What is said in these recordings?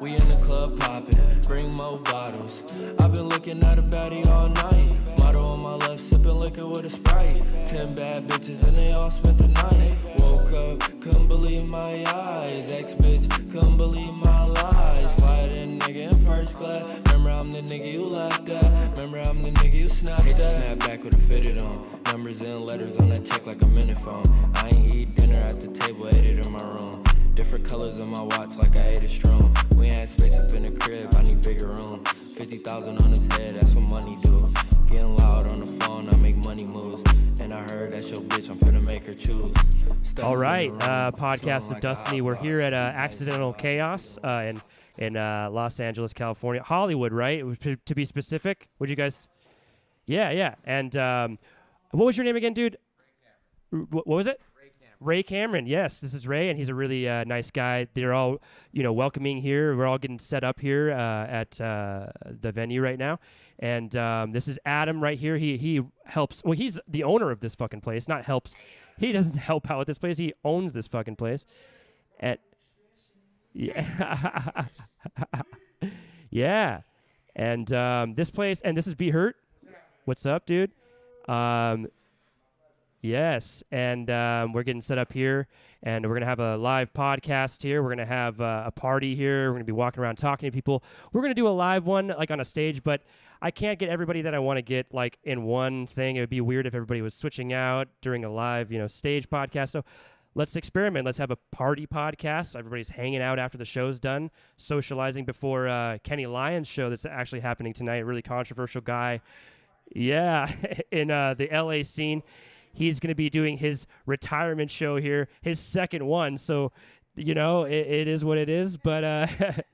We in the club popping, bring more bottles. I've been looking at a baddie all night. Model on my left, sipping liquor with a sprite. Ten bad bitches and they all spent the night. Woke up, couldn't believe my eyes. Ex bitch, couldn't believe my lies. Fly nigga in first class. Remember I'm the nigga you laughed at. Remember I'm the nigga you snapped at. Snap back with a fitted on. Numbers and letters on that check like a minute phone. I ain't eat dinner at the table, ate it in my room. Different colors on my watch like I ate a stroom. We ain't had space up in the crib, I need bigger room. 50,000 on his head, that's what money do. Getting loud on the phone, I make money moves. And I heard that's your bitch, I'm finna make her choose. Stepping All right, uh, podcast of like Dustiny. We're here at uh, Accidental Chaos uh, in in uh, Los Angeles, California, Hollywood, right? To, be specific, would you guys? Yeah, yeah. And um, what was your name again, dude? What was it? Ray Cameron. Yes, this is Ray, and he's a really uh, nice guy. They're all, you know, welcoming here. We're all getting set up here uh, at uh, the venue right now, and um, this is Adam right here. He he helps. Well, he's the owner of this fucking place. Not helps. He doesn't help out with this place. He owns this fucking place, and yeah, yeah, and um, this place, and this is B-Hurd. What's up, dude? Um, Yes, and um, we're getting set up here, and we're gonna have a live podcast here. We're gonna have uh, a party here. We're gonna be walking around talking to people. We're gonna do a live one, like on a stage, but I can't get everybody that I want to get like in one thing. It would be weird if everybody was switching out during a live, you know, stage podcast. So let's experiment. Let's have a party podcast. Everybody's hanging out after the show's done, socializing before uh, Kenny Lions' show that's actually happening tonight. Really controversial guy. Yeah, in uh, the LA scene. He's going to be doing his retirement show here, his second one. So, you know, it, it is what it is. But uh,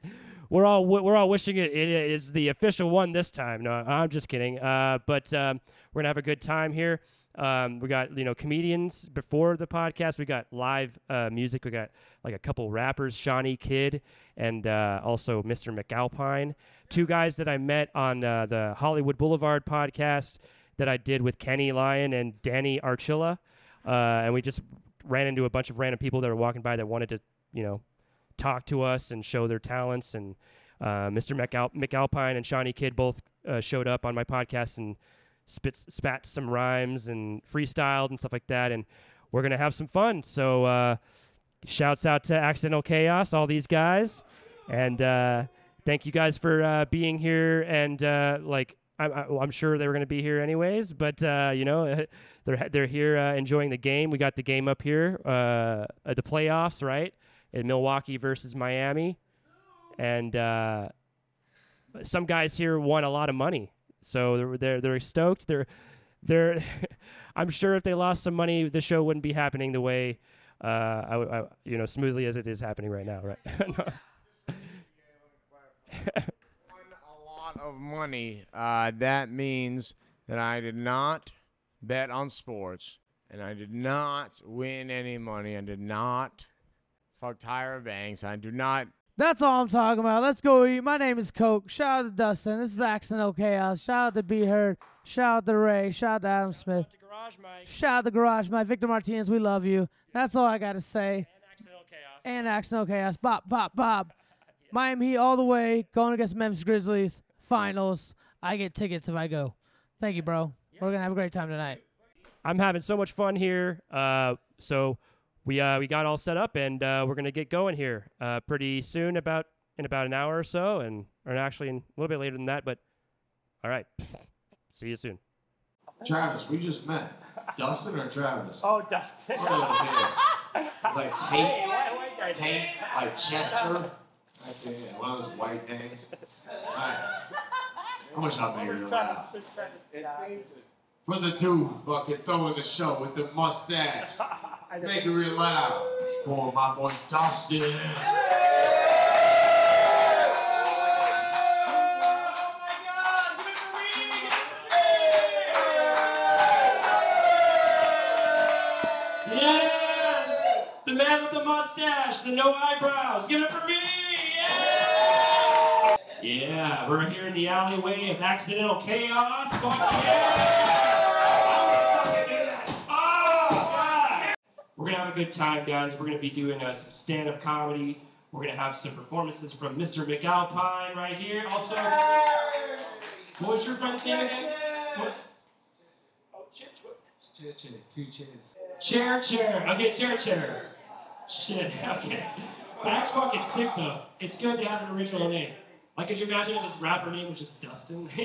we're all we're all wishing it, it is the official one this time. No, I'm just kidding. Uh, but um, we're gonna have a good time here. Um, we got you know comedians before the podcast. We got live uh, music. We got like a couple rappers, Shauny Kid and uh, also Mr. McAlpine. Two guys that I met on uh, the Hollywood Boulevard podcast that I did with Kenny Lion and Danny Archilla, uh, and we just ran into a bunch of random people that were walking by that wanted to you know talk to us and show their talents. And uh, Mr. McAl- McAlpine and Shauny Kid both uh, showed up on my podcast and spit, spat some rhymes and freestyled and stuff like that. And we're to have some fun. So uh, shouts out to Accidental Chaos, all these guys. And uh, thank you guys for uh, being here. And uh, like, I'm, I'm sure they were going to be here anyways, but uh, you know, they're they're here uh, enjoying the game. We got the game up here uh, the playoffs, right? In Milwaukee versus Miami, and uh, some guys here won a lot of money, so they're they're, they're stoked. They're they're. I'm sure if they lost some money, the show wouldn't be happening the way, uh, I, I- you know, smoothly as it is happening right now, right? won lot of money. Uh, that means that I did not bet on sports, and I did not win any money. I did not fuck Tyra Banks. I do not. That's all I'm talking about. Let's go eat. My name is Coke. Shout out to Dustin. This is Accidental Chaos. Shout out to B-Hurd. Shout out to Ray. Shout out to Adam Smith. Shout out to Garage Mike. Victor Martinez, we love you. That's all I got to say. And Accidental Chaos. Bob, Bob, Bob. Miami Heat all the way. Going against Memphis Grizzlies. Finals. I get tickets if I go. Thank you, bro. We're going to have a great time tonight. I'm having so much fun here. Uh, so we uh, we got all set up and uh, we're gonna get going here uh, pretty soon, about in about an hour or so, and or actually in, a little bit later than that. But all right, see you soon. Travis, we just met. Dustin or Travis? Oh, Dustin. Like Tate, Tate, like Chester. I think one of those white names. Alright. How much I'll make you laugh? For the dude fucking throwing the show with the mustache. Make it real loud for my boy Dustin. Yes, the man with the mustache, the no eyebrows. Give it up for me. Yeah. Yeah, we're here in the alleyway of accidental chaos. Fuck yeah! Do that. Oh, We're gonna have a good time, guys. We're gonna be doing uh, some stand-up comedy. We're gonna have some performances from Mr. McAlpine right here. Also, what was your friend's name again? Oh, Chair, chair, two chairs. chair, chair. Okay, chair, chair. Shit. Okay. That's fucking sick though. It's good to have an original name. Like, could you imagine if this rapper name was just Dustin?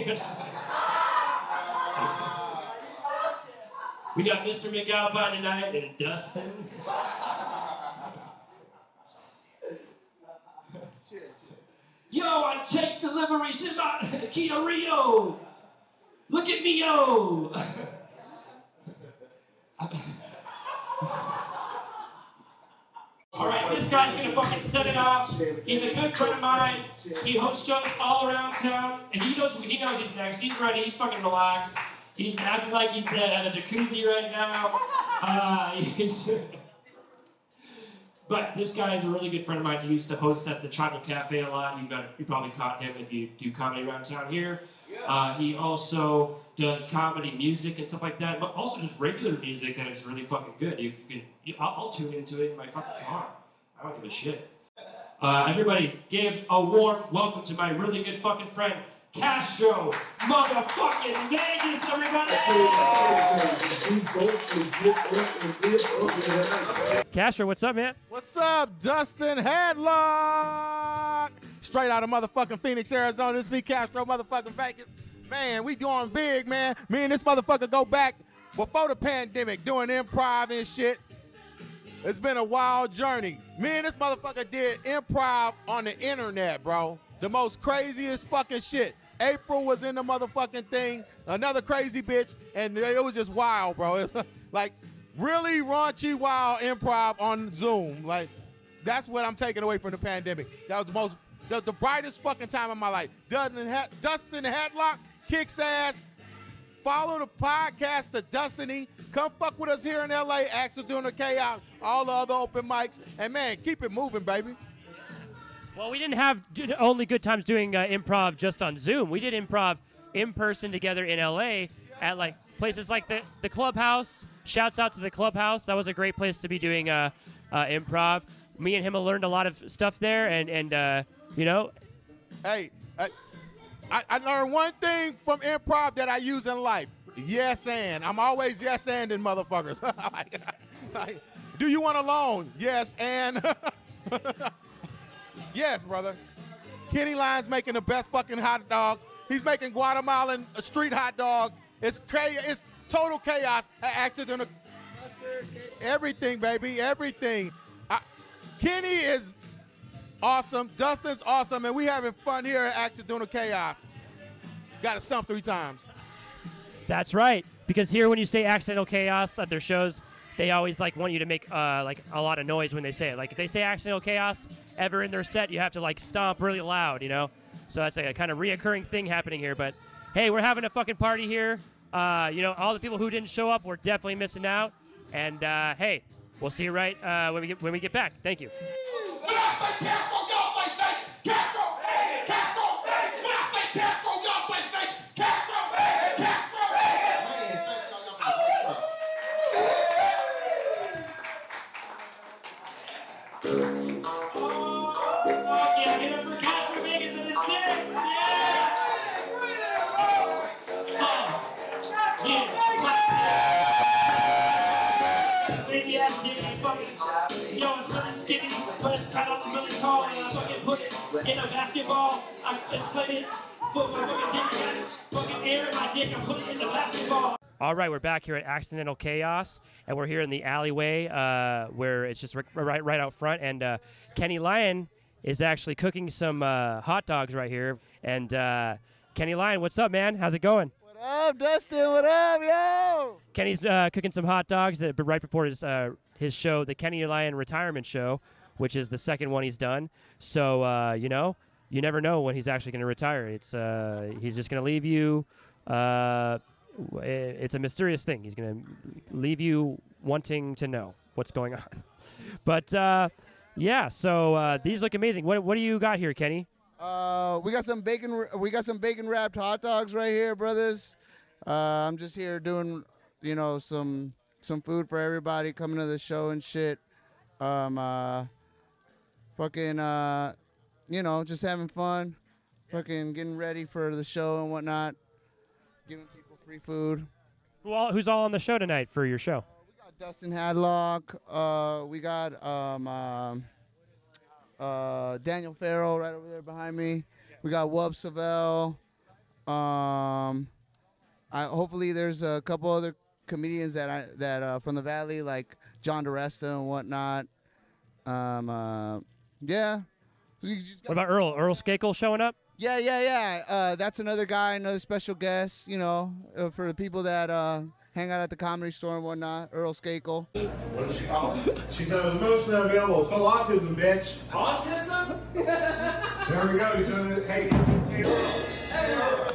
we got Mr. McAlpine tonight and Dustin. Yo, I take deliveries in my Kia Rio. Look at me, yo. All right, this guy's gonna fucking set it off. He's a good friend of mine. He hosts shows all around town, and he knows he knows he's next. He's ready. He's fucking relaxed. He's acting like he's uh, at a jacuzzi right now. Uh, he's but this guy is a really good friend of mine. He used to host at the Tribal Cafe a lot. You got you probably caught him if you do comedy around town here. Uh, he also does comedy music and stuff like that, but also just regular music that is really fucking good. You can, you, I'll, I'll tune into it in my fucking car. I don't give a shit. Uh, everybody, give a warm welcome to my really good fucking friend, Castro, motherfucking Vegas, everybody! Castro, what's up, man? What's up, Dustin Headlock? Straight out of motherfucking Phoenix, Arizona. This be Castro, motherfucking Vegas. Man, we doing big, man. Me and this motherfucker go back before the pandemic, doing improv and shit. It's been a wild journey. Me and this motherfucker did improv on the internet, bro. The most craziest fucking shit. April was in the motherfucking thing, another crazy bitch, and it was just wild, bro. It's like really raunchy, wild improv on Zoom. Like that's what I'm taking away from the pandemic. That was the most, the, the brightest fucking time of my life. Dustin, Dustin Headlock kicks ass. Follow the podcast, The Dustiny. Come fuck with us here in LA. Accidental Chaos, all the other open mics, and man, keep it moving, baby. Well, we didn't have only good times doing uh, improv just on Zoom. We did improv in person together in LA at like places like the the Clubhouse. Shouts out to the Clubhouse. That was a great place to be doing uh, uh, improv. Me and him learned a lot of stuff there, and and uh, you know, Hey, I, I, I learned one thing from improv that I use in life. Yes and. I'm always yes and in motherfuckers. Like, like, do you want a loan? Yes and. yes, brother. Kenny Lions making the best fucking hot dogs. He's making Guatemalan street hot dogs. It's chaos. It's total chaos. A- Accidental. Everything, baby. Everything. I, Kenny is awesome. Dustin's awesome, and we having fun here at Accidental Chaos. Got to stump three times. that's right. Because here, when you say accidental chaos at their shows, they always like want you to make uh, like a lot of noise when they say it. Like if they say accidental chaos ever in their set, you have to like stomp really loud, you know. So that's like a kind of reoccurring thing happening here. But hey, we're having a fucking party here. Uh, you know, all the people who didn't show up, we're definitely missing out. And uh, hey, we'll see you right uh, when we get when we get back. Thank you. When I say Castro, y'all in a basketball. I and put it, fucking in it, fucking air in my dick, and put it in the basketball. All right, we're back here at Accidental Chaos, and we're here in the alleyway uh, where it's just ri- right, right out front. And uh, Kenny Lion is actually cooking some uh, hot dogs right here. And uh, Kenny Lion, what's up, man? How's it going? What up, Dustin? What up, yo? Kenny's uh, cooking some hot dogs that, right before his uh, his show, the Kenny Lion Retirement Show, which is the second one he's done. So uh, you know, you never know when he's actually going to retire. It's uh, he's just going to leave you. Uh, it's a mysterious thing. He's going to leave you wanting to know what's going on. but uh, yeah, so uh, these look amazing. What what do you got here, Kenny? Uh, we got some bacon. We got some bacon wrapped hot dogs right here, brothers. I'm just here doing, you know, some some food for everybody coming to the show and shit. Um, uh, fucking, uh, you know, just having fun, fucking getting ready for the show and whatnot, giving people free food. Who all, who's all on the show tonight for your show? We got Dustin Hadlock. Uh, we got um, um, uh, Daniel Farrell right over there behind me. We got Wub Savell. Um, I hopefully there's a couple other comedians that I that uh, from the valley like John DiResta and whatnot. Um, uh, yeah. So you just What about Earl? Earl Skakel showing up? yeah, yeah, yeah. Uh, that's another guy, another special guest. You know, uh, for the people that uh, hang out at the comedy store and whatnot. Earl Skakel. What does she call it? She said it was emotionally unavailable. It's called autism, bitch. Autism? There we go. He's doing it. Hey, hey, Earl. Hey, Earl.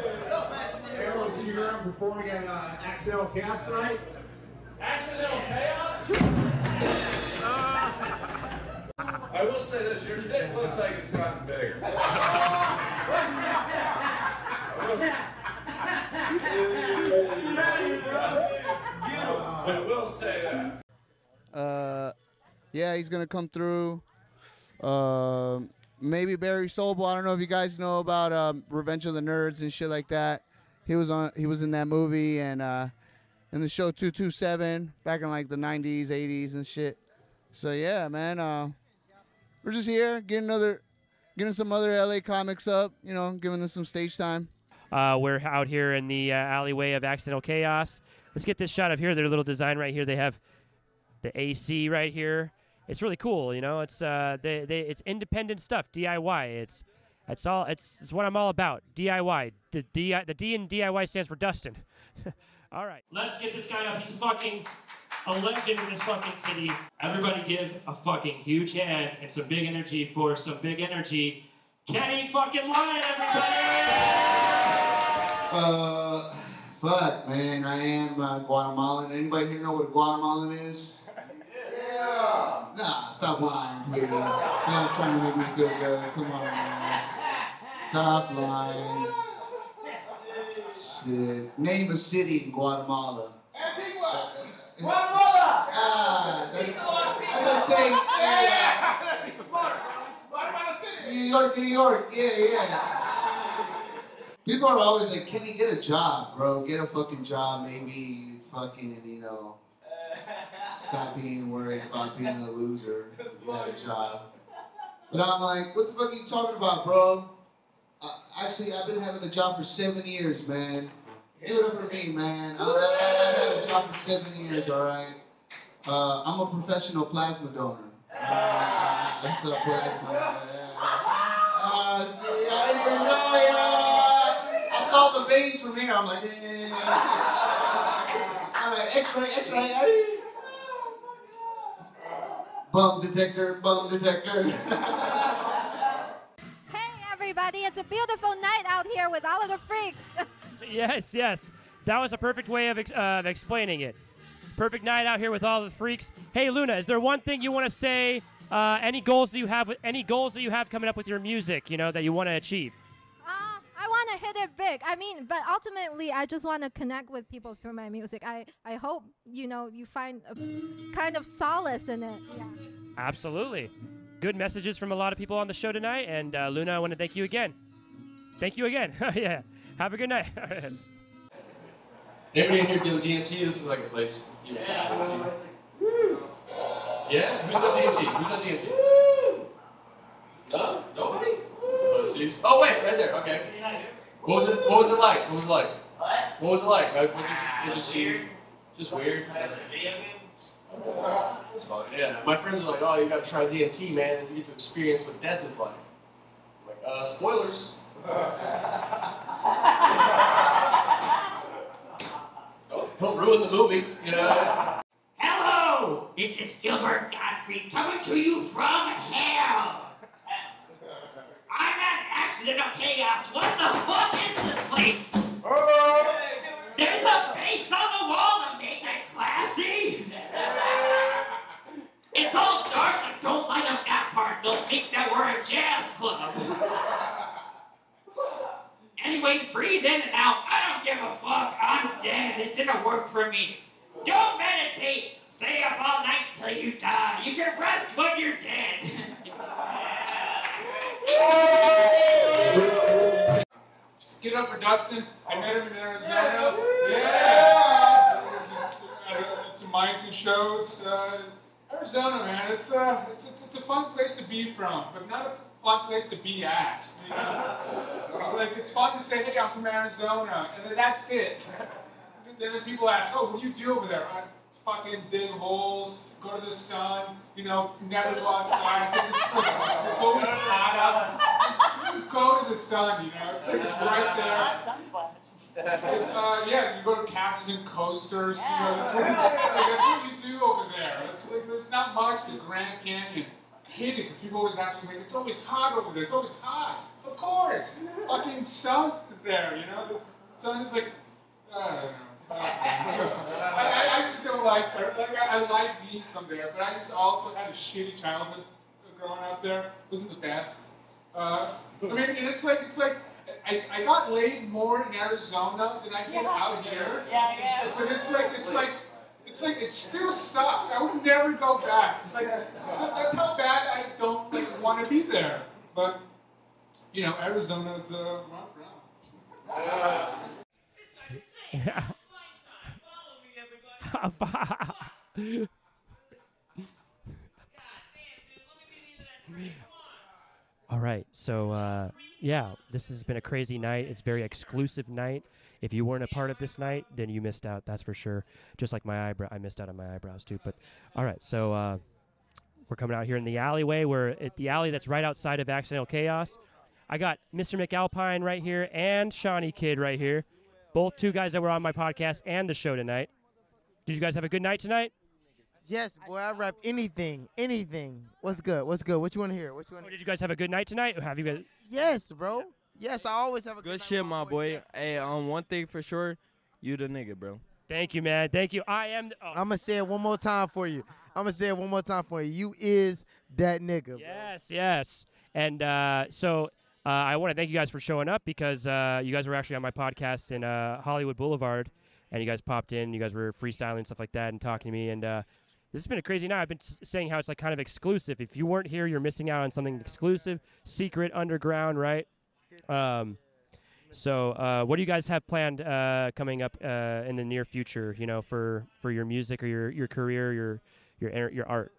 Hey, Earl, is you around performing at uh, Accidental Chaos tonight? Accidental chaos? I will say this, your dick looks like it's gotten bigger. I will say that. Uh, yeah, he's gonna come through. Um, maybe Barry Sobel. I don't know if you guys know about um, Revenge of the Nerds and shit like that. He was on. He was in that movie and uh, in the show Two Two Seven back in like the '90s, '80s and shit. So yeah, man. Uh, we're just here getting another, getting some other LA comics up. You know, giving them some stage time. Uh, we're out here in the uh, alleyway of Accidental Chaos. Let's get this shot of here. Their little design right here. They have the AC right here. It's really cool. You know, it's uh, they, they it's independent stuff, DIY. It's it's all it's, it's what I'm all about. DIY. The D the D in DIY stands for Dustin. all right. Let's get this guy up. He's fucking a legend in this fucking city. Everybody give a fucking huge hand and some big energy for some big energy. Kenny fucking Lion, everybody! Uh, fuck, man. I am uh, Guatemalan. Anybody here know what a Guatemalan is? Yeah. Nah, stop lying, please. Stop trying to make me feel good. Come on, man. Stop lying. Shit. Name a city in Guatemala. Antigua. Guatemala. Ah, that's, that's like saying, yeah. Guatemala City. New York, New York. Yeah, yeah. People are always like, "Can you get a job, bro? Get a fucking job, maybe fucking, you know, stop being worried about being a loser if you had a job." But I'm like, "What the fuck are you talking about, bro? Uh, actually, I've been having a job for seven years, man. Give it up for me, man. I, I, I've had a job for seven years, all right. Uh, I'm a professional plasma donor. Uh, that's a plasma. Uh, see, I didn't even know, yeah. I saw the veins from here. I'm like, yeah, yeah, yeah. I'm like, X-ray, X-ray. ay. Bum detector, bum detector. Hey everybody, it's a beautiful night out here with all of the freaks. Yes, yes. That was a perfect way of, ex- uh, of explaining it. Perfect night out here with all the freaks. Hey, Luna, is there one thing you want to say? Uh, any goals that you have? With, any goals that you have coming up with your music? You know that you want to achieve? Uh, I want to hit it big. I mean, but ultimately, I just want to connect with people through my music. I, I hope, you know, you find a kind of solace in it. Yeah. Absolutely. Good messages from a lot of people on the show tonight. And uh, Luna, I want to thank you again. Thank you again. yeah. Have a good night. Anybody in here do DMT? This was like a place. You know, DMT. Yeah? Who's done DMT? Who's done DMT? No? Nobody? Pussies. Oh wait, right there. Okay. What was it? What was it like? What was it like? What? What was it like? Like, What did you, what did you see? Just weird. It's fun. Yeah. My friends are like, oh, you gotta try DMT, man, and you get to experience what death is like. I'm like, uh, spoilers. don't, don't ruin the movie, you know. Hello, this is Gilbert Gottfried coming to you from hell. I'm at Accidental Chaos. What the fuck is this place? There's a base on the wall to make it classy. It's all dark, but don't light up that part. They'll think that we're a jazz club. Anyways, breathe in and out. I don't give a fuck. I'm dead. It didn't work for me. Don't meditate. Stay up all night till you die. You can rest when you're dead. Get up for Dustin. I met him in Arizona. Yeah. It's some mics and shows. Uh, Arizona, man, it's, uh, it's, it's, it's a fun place to be from, but not a fun place to be at. You know? It's like, it's fun to say, hey, I'm from Arizona, and then that's it. And then people ask, oh, what do you do over there? I fucking dig holes, go to the sun, you know, never go outside, because it's like, it's always hot out. Just go to the sun, you know, it's like it's right there. It's, uh, yeah, you go to castles and coasters. You know, that's, what you, like, that's what you do over there. It's like there's not much. The Grand Canyon. I hate it because people always ask me like, it's always hot over there. It's always hot. Of course, fucking sun is there. You know, the sun is like. I don't know. I, I, I just don't like, like I, I like being from there, but I just also had a shitty childhood growing up there. It wasn't the best. Uh, I mean, and it's like it's like I, I got laid more in Arizona than I did Yeah. out here. Yeah, yeah. But it's like it's like it's like it still sucks. I would never go back. Like that's how bad be there. But you know, Arizona's where I'm from. Yeah. All right. So, uh, yeah, this has been a crazy night. It's very exclusive night. If you weren't a part of this night, then you missed out. That's for sure. Just like my eyebrow, I missed out on my eyebrows too. But all right. So uh, we're coming out here in the alleyway. We're at the alley that's right outside of Accidental Chaos. I got Mr. McAlpine right here and Shauny Kid right here. Both two guys that were on my podcast and the show tonight. Did you guys have a good night tonight? Yes, boy, I rap anything, anything. What's good? What's good? What you want to hear? What you want? Did you guys have a good night tonight? Or have you guys? Yes, bro. Yes, I always have a Good shit, my boy. Hey, um, one thing for sure, you the nigga, bro. Thank you, man. Thank you. I am. The, oh, I'm gonna say it one more time for you. I'm gonna say it one more time for you. You is that nigga. Bro. Yes, yes. And uh, so uh, I want to thank you guys for showing up because uh, you guys were actually on my podcast in uh, Hollywood Boulevard, and you guys popped in. You guys were freestyling and stuff like that, and talking to me. And uh, this has been a crazy night. I've been s- saying how it's like kind of exclusive. If you weren't here, you're missing out on something exclusive, secret, underground, right? Um, so uh, what do you guys have planned uh, coming up uh, in the near future? You know, for for your music or your your career, your your your art.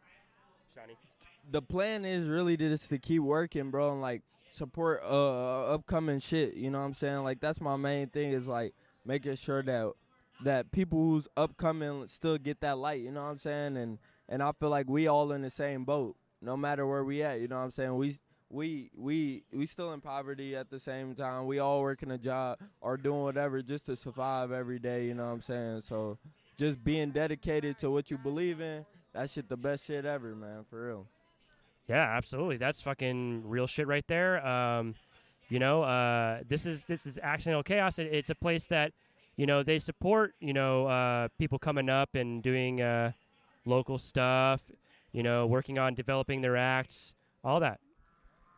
The plan is really to just to keep working, bro, and like support uh upcoming shit. You know what I'm saying? Like that's my main thing is like making sure that that people who's upcoming still get that light. You know what I'm saying? And and I feel like we all in the same boat, no matter where we at. You know what I'm saying? We we we we still in poverty at the same time. We all working a job or doing whatever just to survive every day. You know what I'm saying? So just being dedicated to what you believe in, that shit the best shit ever, man. For real. Yeah, absolutely. That's fucking real shit right there. Um, you know, uh, this is this is accidental chaos. It, it's a place that, you know, they support. You know, uh, people coming up and doing uh, local stuff. You know, working on developing their acts, all that.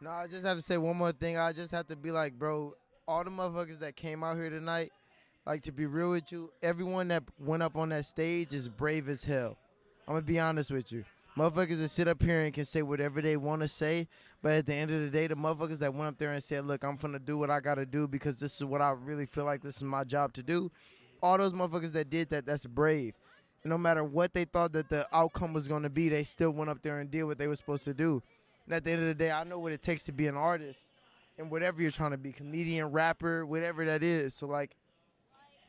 No, I just have to say one more thing. I just have to be like, bro, all the motherfuckers that came out here tonight, like to be real with you, everyone that went up on that stage is brave as hell. I'm gonna be honest with you. Motherfuckers that sit up here and can say whatever they want to say, but at the end of the day, the motherfuckers that went up there and said, "Look, I'm gonna do what I gotta do because this is what I really feel like this is my job to do." All those motherfuckers that did that, that's brave. no matter what they thought that the outcome was gonna be, they still went up there and did what they were supposed to do. And at the end of the day, I know what it takes to be an artist and whatever you're trying to be, comedian, rapper, whatever that is. So like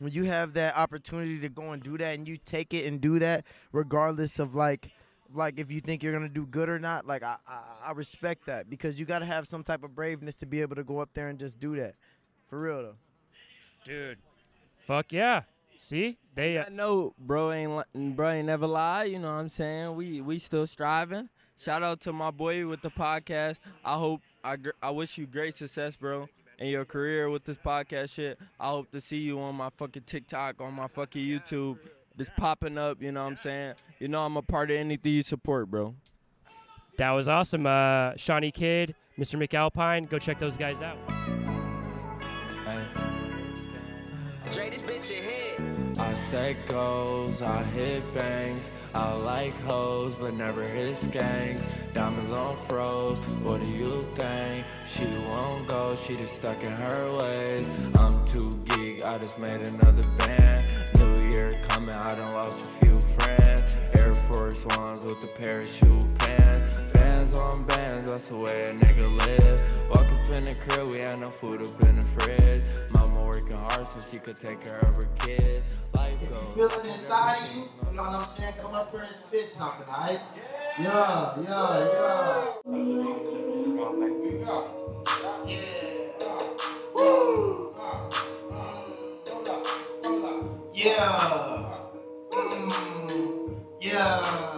when you have that opportunity to go and do that and you take it and do that regardless of like like if you think you're gonna do good or not like i i, I respect that because you gotta have some type of braveness to be able to go up there and just do that for real though dude fuck yeah see they uh, I know, bro ain't li- bro ain't never lie. You know what I'm saying? We we still striving. Shout out to my boy with the podcast. I hope I gr- I wish you great success, bro, in your career with this podcast shit. I hope to see you on my fucking TikTok, on my fucking YouTube, just popping up. You know what I'm saying? You know I'm a part of anything you support, bro. That was awesome. Uh, Shauny Kid, Mr. McAlpine, go check those guys out. Dre, this bitch your head. I set goals, I hit bangs. I like hoes, but never hit skanks. Diamonds on froze, what do you think? She won't go, she just stuck in her ways. I'm too geek, I just made another band. New year coming, I done lost a few friends. Air Force Ones with the parachute pants. Bands on bands, that's the way a nigga live. Walk up in the crib, we had no food up in the fridge. Mama working hard so she could take care of her kids. Life goes. Feel it inside of you, you know what I'm saying? Come up here and spit something, alright? Yeah, yeah, yeah. Yeah. Yeah. Mm, yeah. Yeah.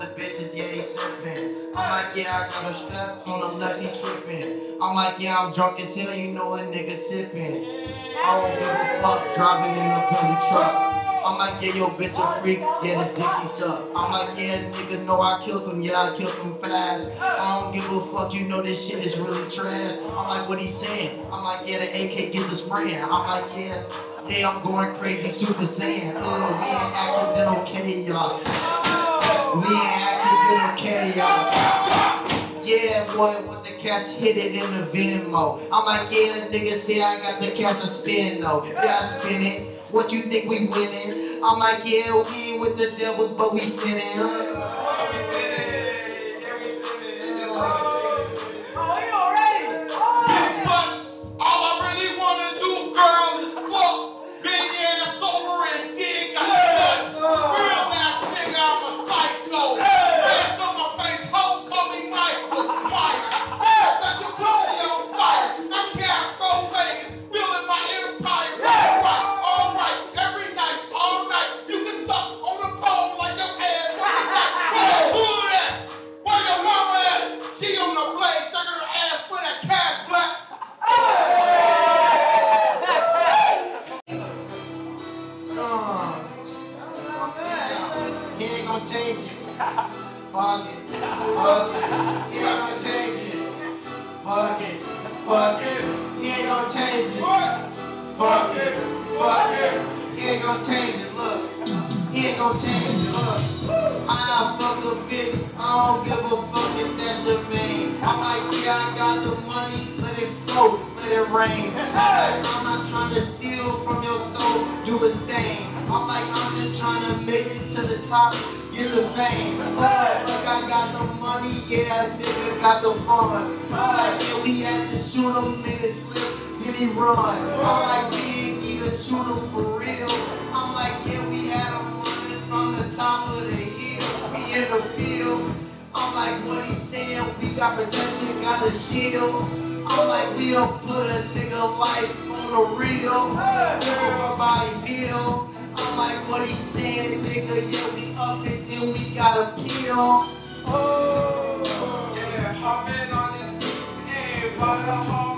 The bitches, yeah, he sippin'. I'm like, yeah, I got a strap on the left, he trippin'. I'm like, yeah, I'm drunk as hell, you know a nigga sippin'. I don't give a fuck, driving in a Bentley truck. I'm like, yeah, yo, bitch, a freak, yeah, this dick she suck. I'm like, yeah, nigga, know I killed him, yeah, I killed him fast. I don't give a fuck, you know this shit is really trash. I'm like, what he saying? I'm like, yeah, the AK get the spraying. I'm like, yeah, yeah, I'm going crazy, super saiyan. Uh, we accidental chaos. We accidental chaos. Yeah, boy, when the cash hit it in the Venmo. I'm like, yeah, nigga say I got the cash, I spin though. Yeah, I spin it. What you think we winning? I'm like, yeah, we ain't with the devils, but we sinning. Stain. I'm like, I'm just trying to make it to the top. Get the fame. Oh, look, I got the money. Yeah, nigga got the funds. I'm like, yeah, we had to shoot him in his slip. Then he run. I'm like, we ain't need to shoot him for real. I'm like, yeah, we had him running from the top of the hill. We in the field. I'm like, what he saying? We got protection, got a shield. I'm like, we don't put a nigga life on the real. Everybody feel. I'm like, what he saying, nigga? Yeah, we up it, then we got a kill. Oh, Yeah, hopping on this beat. Hey, what a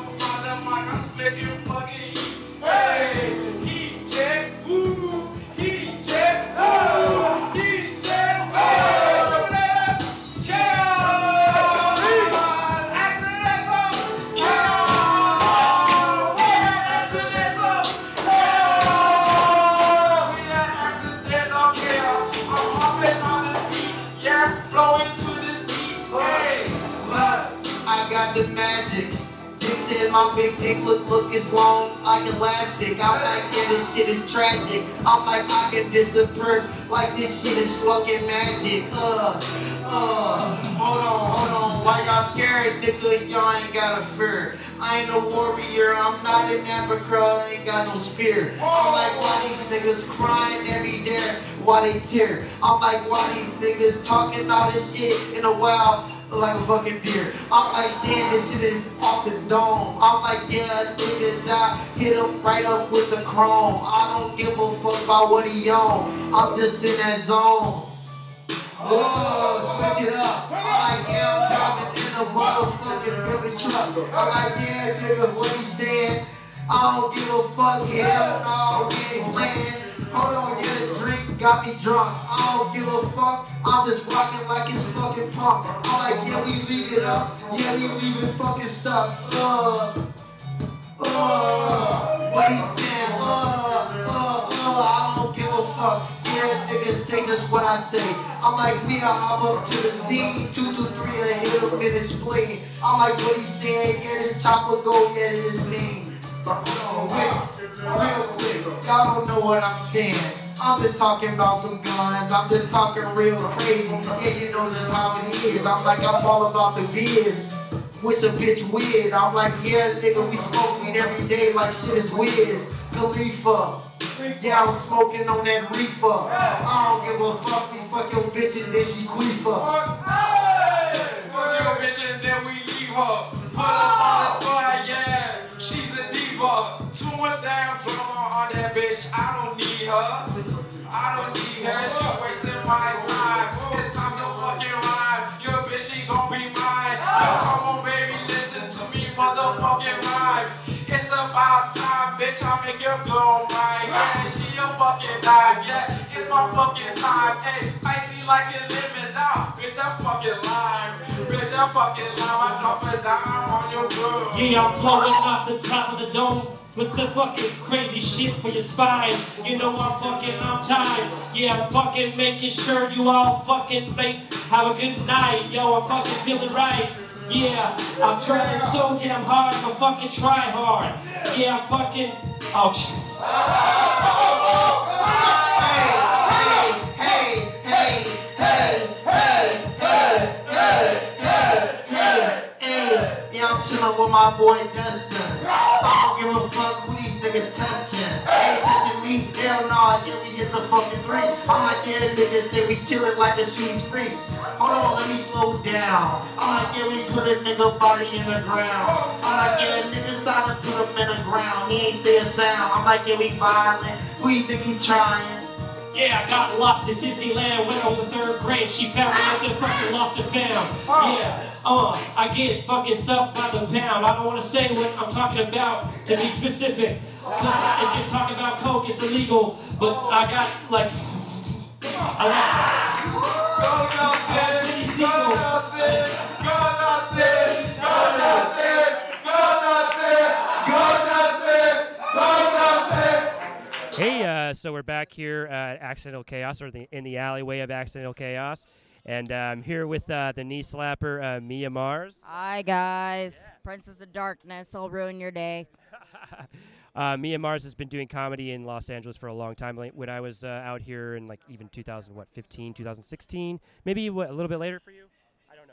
the magic. Dick said my big dick look look is long like elastic. I'm like, yeah, this shit is tragic. I'm like, I can disappear like this shit is fucking magic. Uh, uh, hold on, hold on. Why y'all scared, nigga? Y'all ain't got a fear. I ain't a warrior. I'm not an Africa. I ain't got no spear. I'm like, why these niggas crying every day? Why they tear? I'm like, why these niggas talking all this shit in a while? Like a fucking deer. I'm like saying this shit is off the dome. I'm like, yeah, nigga die. Hit him right up with the chrome. I don't give a fuck about what he on. I'm just in that zone. Oh, switch it up. I'm like, yeah, I'm driving in a motherfucking Billy truck. I'm like, yeah, nigga, what he saying? I don't give a fuck, hell no, we ain't playing. Hold on, get a drink, got me drunk. I don't give a fuck. I'm just rocking like it's fucking punk. I'm like, yeah, we leave it up. Yeah, we leave it fucking stuck. Uh, uh, what he saying? Uh, uh, uh, I don't give a fuck. Yeah, niggas say just what I say. I'm like, we are hop up to the scene. Two, two, three, and hit him in his spleen. I'm like, what he saying? Yeah, this chopper go, yeah, it is mean. But hold wait, real. Y'all don't know what I'm saying. I'm just talking about some guns. I'm just talking real crazy. Yeah, you know just how it is. I'm like, I'm all about the biz. Which a bitch weird. I'm like, yeah, nigga, we weed every day like shit is whiz. Khalifa. Yeah, I'm smoking on that reefer. I don't give a fuck. We fuck your bitch and then she queefer. Fuck your bitch and then we leave her. Put up on the squad, yeah. She's a diva. Much damn drama on that bitch. I don't need her. I don't need her. She wasting my time. It's time to fucking rhyme. Your bitch, she gon' be mine. Yo, come on, baby, listen to me, motherfucking rhyme. It's about time, bitch. I make your blow mine. Yeah, she a fucking dime. Yeah, it's my fucking time. Hey, icy like a lemon down. Bitch, that fucking lime. Bitch, that fucking lime. I drop a dime on your girl. Yeah, I'm flowing off the top of the dome with the fucking crazy shit for your spine. You know I'm fucking on time. Yeah, I'm fucking making sure you all fucking make have a good night. Yo, I'm fucking feeling right. Yeah, I'm trying so damn hard, I'm fucking try hard. Yeah, I'm fucking. Oh, chillin' with my boy Dustin. I don't give a fuck who these niggas touching. Ain't touching me, hell nah, yeah, we hit the fucking three. I'm like, yeah, niggas say we chillin' like the shooting's free. Hold on, let me slow down. I'm like, yeah, we put a nigga body in the ground. I'm like, yeah, nigga silent, put him in the ground. He ain't say a sound. I'm like, yeah, we violent. You think he trying? Yeah, I got lost in Disneyland when I was in grade. She found me at the fucking lost and found. Yeah, uh, I get fucking stuff by the pound. I don't want to say what I'm talking about to be specific. Cause if you're talking about coke, it's illegal. But I got like, I like. Go Dustin! Go Dustin! Go Dustin! Uh, so we're back here at Accidental Chaos, or the, in the alleyway of Accidental Chaos, and uh, I'm here with uh, the knee slapper uh, Mia Mars. Hi guys, Princess of Darkness. I'll ruin your day. Uh, Mia Mars has been doing comedy in Los Angeles for a long time. Like, When I was uh, out here in like even 2000, what 15, 2016, maybe what, a little bit later for you. i don't know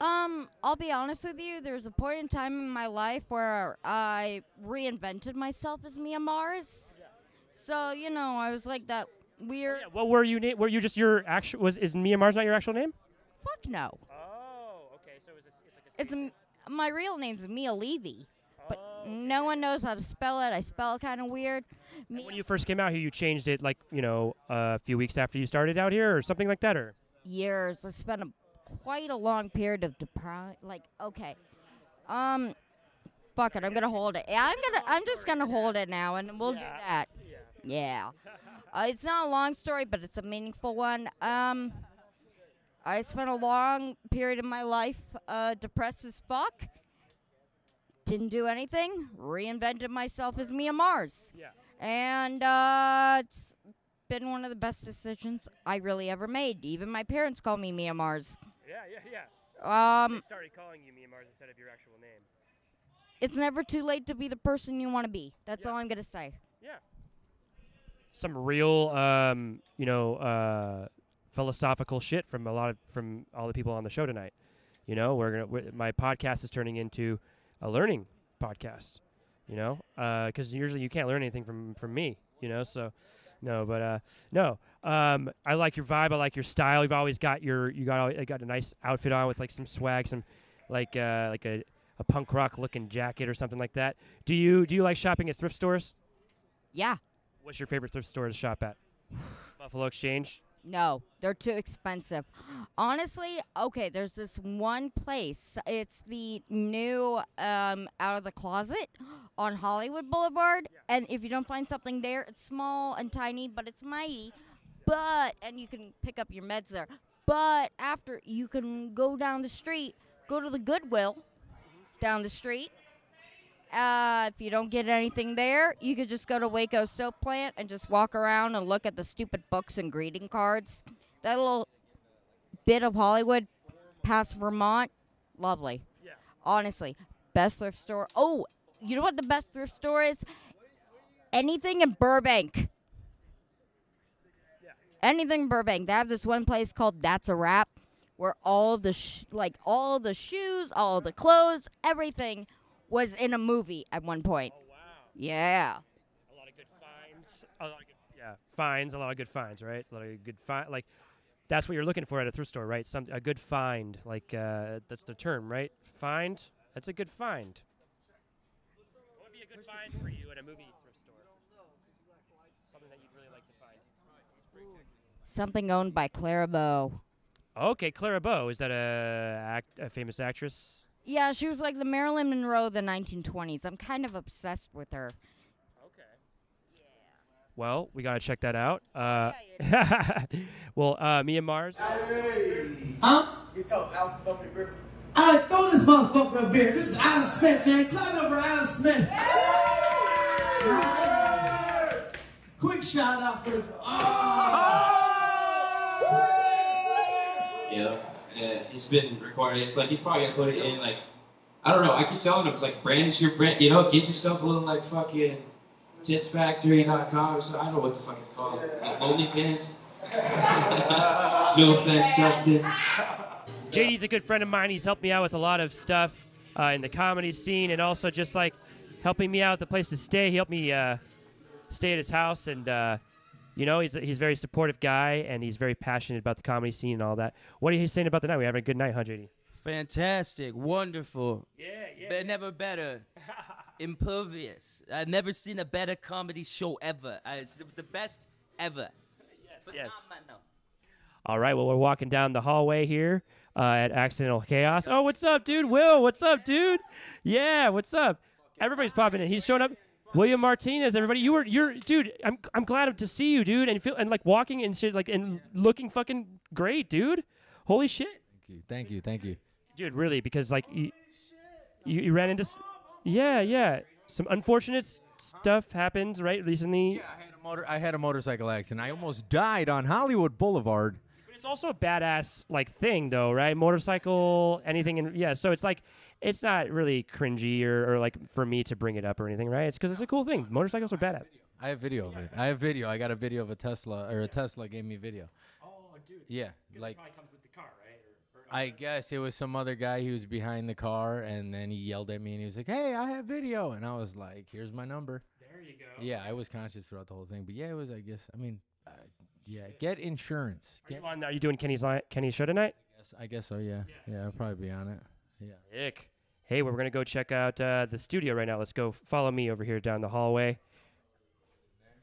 Um, I'll be honest with you. There was a point in time in my life where I reinvented myself as Mia Mars. So you know, I was like that weird. What were you? Na- were you just your actual? Was is Mia Mars not your actual name? Fuck no. Oh, okay. So it's, It's m- my real name's Mia Levy, but no one knows how to spell it. I spell it kind of weird. When you first came out here, you changed it like you know a few weeks after you started out here, or something like that, or years. I spent a, quite a long period of depression. Like, okay, um, fuck it. I'm gonna hold it. Yeah, I'm gonna. I'm just gonna hold it now, and we'll do that. Yeah. Uh, it's not a long story, but it's a meaningful one. Um, I spent a long period of my life uh, depressed as fuck. Didn't do anything. Reinvented myself as Mia Mars. Yeah. And uh, it's been one of the best decisions I really ever made. Even my parents call me Mia Mars. yeah, yeah, yeah. Um, they started calling you Mia Mars instead of your actual name. it's never too late to be the person you want to be. That's all I'm gonna say. Some real, um, you know, uh, philosophical shit from a lot of from all the people on the show tonight. You know, we're gonna we my podcast is turning into a learning podcast. You know, because usually you can't learn anything from from me. You know, so no, but uh, no. Um, I like your vibe. I like your style. You've always got your you got al- got a nice outfit on with like some swag, some like uh, like a, a punk rock looking jacket or something like that. Do you do you like shopping at thrift stores? Yeah. What's your favorite thrift store to shop at? Buffalo Exchange. No, they're too expensive. Honestly, okay, there's this one place. It's the new um out of the closet. on Hollywood Boulevard. And if you don't find something there, it's small and tiny, but it's mighty. But and you can pick up your meds there. But after you can go down the street, go to the Goodwill down the street. Uh, if you don't get anything there, you could just go to Wacko Soap Plant and just walk around and look at the stupid books and greeting cards. That little bit of Hollywood past Vermont, lovely. Yeah. Honestly, best thrift store. Oh, you know what the best thrift store is? Anything in Burbank. Anything in Burbank. They have this one place called That's a Wrap, where all the sh- like all the shoes, all the clothes, everything was in a movie at one point. Oh wow. Yeah. Finds, a lot of good, yeah, finds a lot of good finds, right? A lot of good find, like that's what you're looking for at a thrift store, right? Some a good find, like uh, that's the term, right? Find. That's a good find. What would be a good find for you at a movie thrift store? Something that you'd really like to find. Something owned by Clara Bow. Okay, Clara Bow. Is that a, act, a famous actress? Yeah, she was like the Marilyn Monroe of the 1920s. I'm kind of obsessed with her. Okay. Yeah. Well, we gotta check that out. Uh, well, uh, and Mars. Huh? You tell Al to throw me a beer. I throw this motherfucker a beer. This is Adam Smith, man. Clap it over Adam Smith. Quick shout out for the. Yeah, yeah, he's been recording. It's like he's probably gonna put it in like, I don't know. I keep telling him it's like brandish your brand. You know, get yourself a little like fucking titsfactory.com or something. I don't know what the fuck it's called. Like OnlyFans. no offense, Justin. JD's a good friend of mine. He's helped me out with a lot of stuff uh, in the comedy scene, and also just like helping me out with the place to stay. He helped me uh, stay at his house, and uh, you know he's he's a very supportive guy, and he's very passionate about the comedy scene and all that. What are you saying about the night? We having a good night, huh, JD? Fantastic, wonderful. Yeah, yeah. But never better. Impervious. I've never seen a better comedy show ever. Uh, it's the best ever. Yes, yes. All right. Well, we're walking down the hallway here uh, at Accidental Chaos. Oh, what's up, dude? Will, what's up, dude? Yeah, what's up? Everybody's popping in. He's showing up. William Martinez, everybody. You were, you're, dude. I'm, I'm glad to see you, dude. And feel, and like walking and shit, like, and looking fucking great, dude. Holy shit, Thank you, thank you, thank you. dude. Really, because like you, you, you ran into, s- yeah, yeah. Some unfortunate s- stuff happened, right? Recently. Yeah, I had a motor. I had a motorcycle accident. I almost died on Hollywood Boulevard. But it's also a badass like thing though, right? Motorcycle, anything and yeah. So it's like it's not really cringy or, or like for me to bring it up or anything, right? It's because it's a cool thing. Motorcycles are badass. I have video of it. I have video. I got a video of a Tesla, or a Tesla gave me video. Oh, dude. Yeah, like comes with the car, right? I guess it was some other guy who was behind the car, and then he yelled at me, and he was like, "Hey, I have video," and I was like, "Here's my number." There you go. Yeah, I was conscious throughout the whole thing, but yeah, it was. I guess. I mean, uh, yeah, get insurance. Are Get, you on? Are you doing Kenny's li- Kenny's show tonight? Yes, I guess so. Yeah, yeah, I'll probably be on it. Yeah. Sick. Hey, we're gonna go check out uh, the studio right now. Let's go. Follow me over here down the hallway.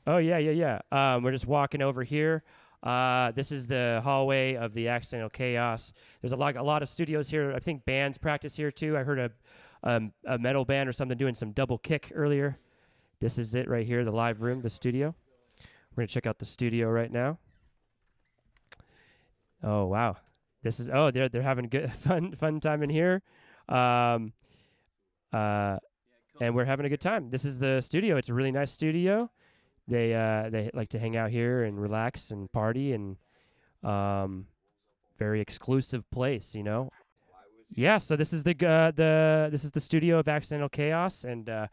Oh yeah, yeah, yeah. Um, we're just walking over here. Uh, this is the hallway of the Accidental Chaos. There's a lot, a lot of studios here. I think bands practice here too. I heard a, um, a metal band or something doing some double kick earlier. This is it right here, the live room, the studio. We're gonna check out the studio right now. Oh wow, this is oh they're they're having good fun fun time in here, um, uh, and we're having a good time. This is the studio. It's a really nice studio. They uh they like to hang out here and relax and party and um, very exclusive place. You know. Yeah. So this is the uh, the this is the studio of Accidental Chaos and. Uh,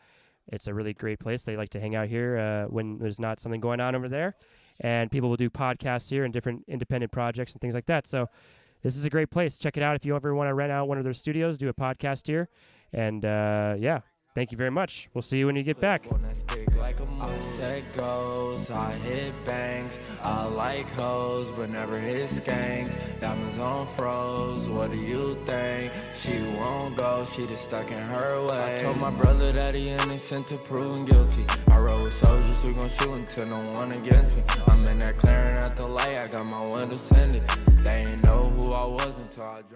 it's a really great place. They like to hang out here uh, when there's not something going on over there, and people will do podcasts here and different independent projects and things like that. So this is a great place. Check it out if you ever want to rent out one of their studios, do a podcast here, and uh, yeah, thank you very much. We'll see you when you get back. I set goals, I hit bangs. I like hoes, but never hit skanks. Diamonds on froze, what do you think? She won't go, she just stuck in her way. I told my brother that he innocent to guilty. I rode with soldiers gon' shoot until no one against me. I'm in that clearing at the light, I got my. They ain't know who I was until I dropped.